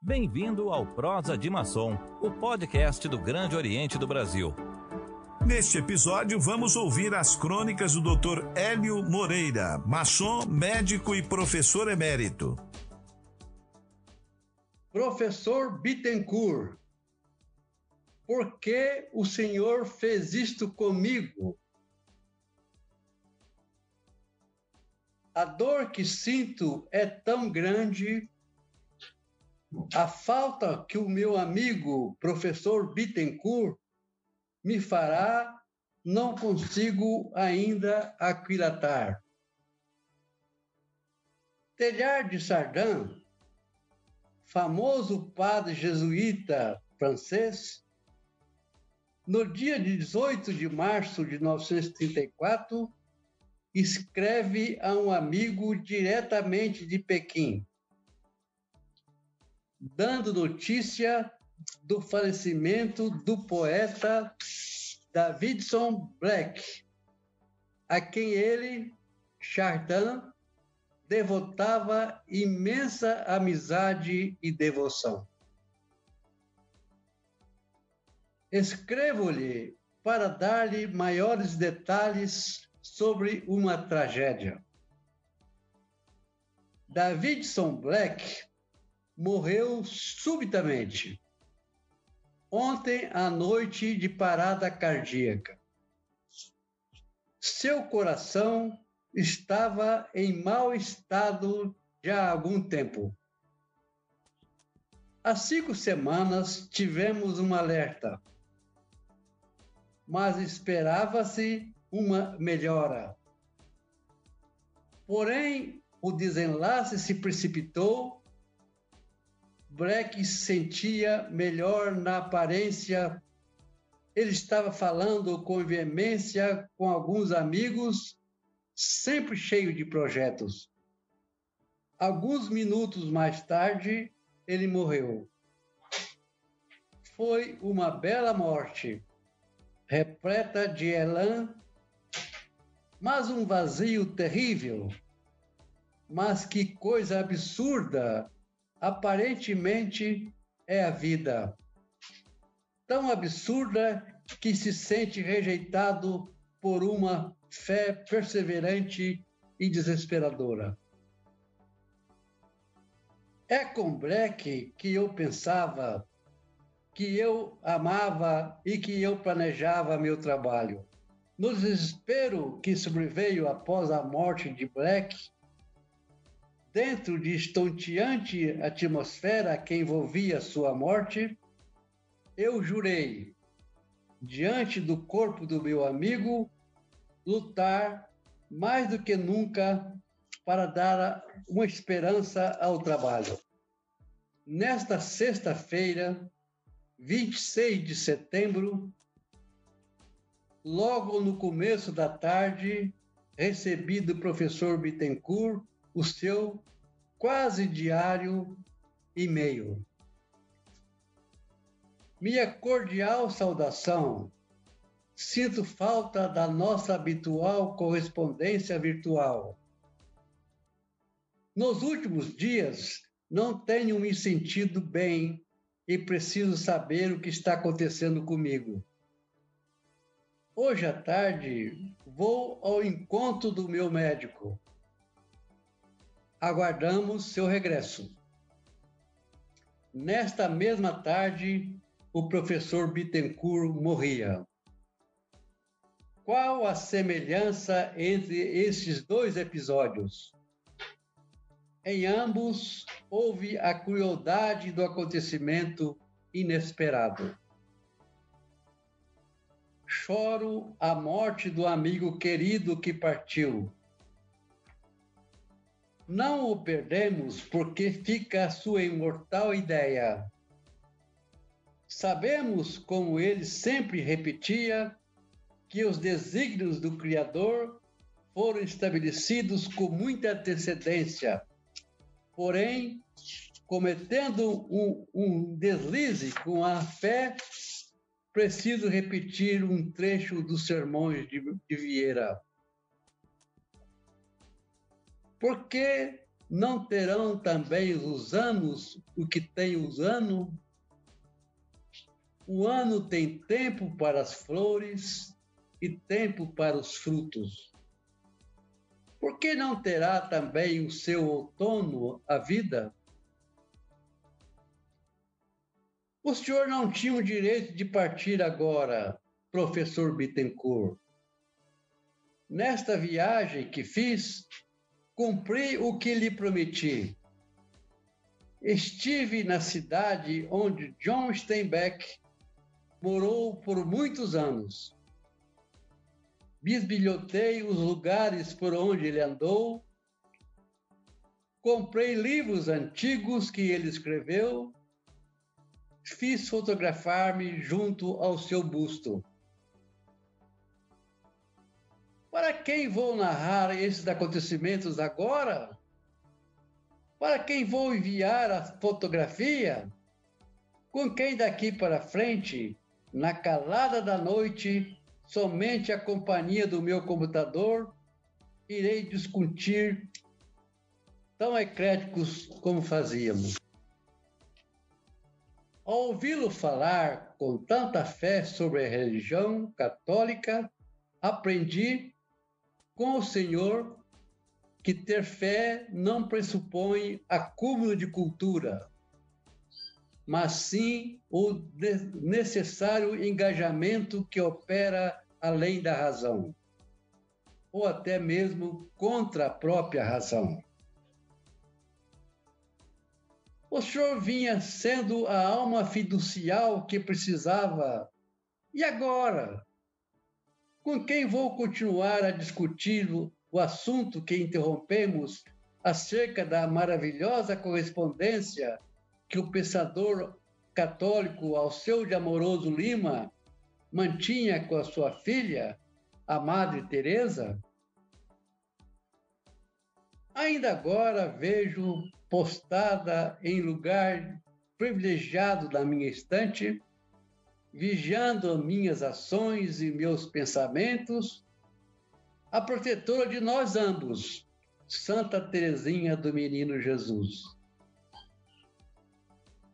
Bem-vindo ao Prosa de Maçom, o podcast do Grande Oriente do Brasil. Neste episódio, vamos ouvir as crônicas do Dr. Hélio Moreira, maçom, médico e professor emérito. Professor Bittencourt, por que o senhor fez isto comigo? A dor que sinto é tão grande, a falta que o meu amigo, professor Bittencourt, me fará, não consigo ainda aquilatar. Telhar de Sardin, famoso padre jesuíta francês, no dia 18 de março de 1934, escreve a um amigo diretamente de Pequim, dando notícia do falecimento do poeta Davidson Black, a quem ele, Chardin, devotava imensa amizade e devoção. Escrevo-lhe para dar-lhe maiores detalhes sobre uma tragédia. Davidson Black morreu subitamente ontem à noite de parada cardíaca. Seu coração estava em mau estado já há algum tempo. Há cinco semanas tivemos um alerta, mas esperava-se uma melhora. Porém, o desenlace se precipitou Breck sentia melhor na aparência. Ele estava falando com veemência com alguns amigos, sempre cheio de projetos. Alguns minutos mais tarde, ele morreu. Foi uma bela morte, repleta de elan, mas um vazio terrível. Mas que coisa absurda aparentemente é a vida. Tão absurda que se sente rejeitado por uma fé perseverante e desesperadora. É com Breck que eu pensava, que eu amava e que eu planejava meu trabalho. No desespero que sobreveio após a morte de Black, dentro de estonteante atmosfera que envolvia sua morte, eu jurei, diante do corpo do meu amigo, lutar mais do que nunca para dar uma esperança ao trabalho. Nesta sexta-feira, 26 de setembro, logo no começo da tarde, recebi do professor Bittencourt o seu quase diário e-mail. Minha cordial saudação. Sinto falta da nossa habitual correspondência virtual. Nos últimos dias, não tenho me sentido bem e preciso saber o que está acontecendo comigo. Hoje à tarde, vou ao encontro do meu médico aguardamos seu regresso. Nesta mesma tarde, o professor Bittencourt morria. Qual a semelhança entre esses dois episódios? Em ambos, houve a crueldade do acontecimento inesperado. Choro a morte do amigo querido que partiu não o perdemos porque fica a sua imortal ideia. Sabemos, como ele sempre repetia, que os desígnios do Criador foram estabelecidos com muita antecedência. Porém, cometendo um, um deslize com a fé, preciso repetir um trecho dos sermões de, de Vieira. Porque não terão também os anos o que tem os anos? O ano tem tempo para as flores e tempo para os frutos. Por que não terá também o seu outono a vida? O senhor não tinha o direito de partir agora, professor Bittencourt. Nesta viagem que fiz, cumpri o que lhe prometi. Estive na cidade onde John Steinbeck morou por muitos anos. Bisbilhotei os lugares por onde ele andou, comprei livros antigos que ele escreveu, fiz fotografar-me junto ao seu busto. Para quem vou narrar esses acontecimentos agora? Para quem vou enviar a fotografia? Com quem daqui para frente, na calada da noite, somente a companhia do meu computador, irei discutir tão ecléticos como fazíamos. Ao ouvi-lo falar com tanta fé sobre a religião católica, aprendi com o Senhor que ter fé não pressupõe acúmulo de cultura, mas sim o necessário engajamento que opera além da razão, ou até mesmo contra a própria razão. O senhor vinha sendo a alma fiducial que precisava. E agora? Com quem vou continuar a discutir o assunto que interrompemos acerca da maravilhosa correspondência que o pensador católico Alceu de Amoroso Lima mantinha com a sua filha, a Madre Teresa? Ainda agora vejo postada em lugar privilegiado da minha estante vigiando minhas ações e meus pensamentos, a protetora de nós ambos, Santa Teresinha do Menino Jesus.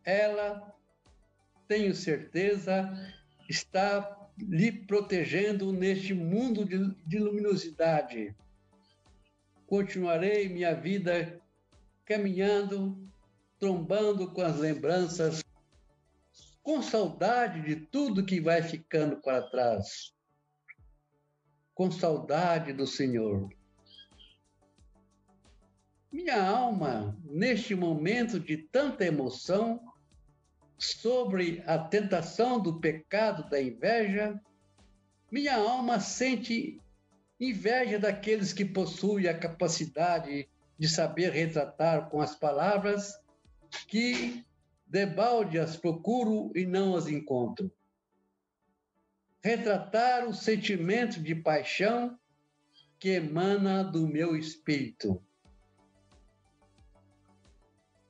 Ela, tenho certeza, está lhe protegendo neste mundo de, de luminosidade. Continuarei minha vida caminhando, trombando com as lembranças com saudade de tudo que vai ficando para trás, com saudade do Senhor. Minha alma, neste momento de tanta emoção, sobre a tentação do pecado da inveja, minha alma sente inveja daqueles que possuem a capacidade de saber retratar com as palavras que Debalde as procuro e não as encontro. Retratar o sentimento de paixão que emana do meu espírito.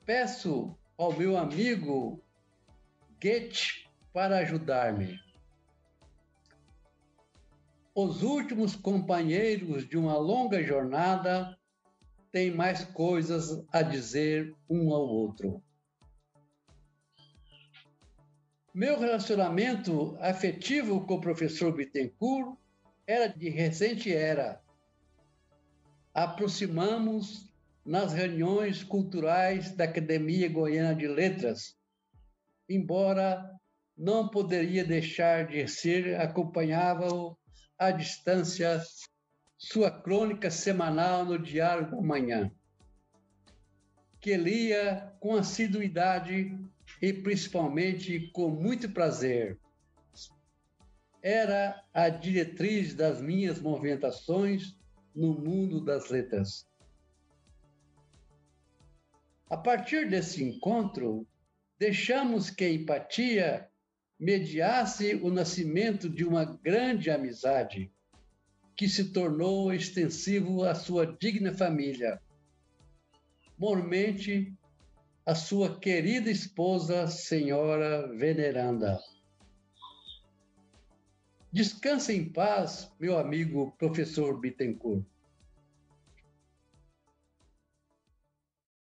Peço ao meu amigo Goethe para ajudar-me. Os últimos companheiros de uma longa jornada têm mais coisas a dizer um ao outro. Meu relacionamento afetivo com o professor Bittencourt era de recente era. Aproximamos nas reuniões culturais da Academia Goiana de Letras, embora não poderia deixar de ser, acompanhava-o à distância sua crônica semanal no Diário da Manhã, que lia com assiduidade e principalmente com muito prazer. Era a diretriz das minhas movimentações no mundo das letras. A partir desse encontro, deixamos que a empatia mediasse o nascimento de uma grande amizade que se tornou extensivo à sua digna família. Mormente a sua querida esposa, senhora veneranda. Descanse em paz, meu amigo professor Bittencourt.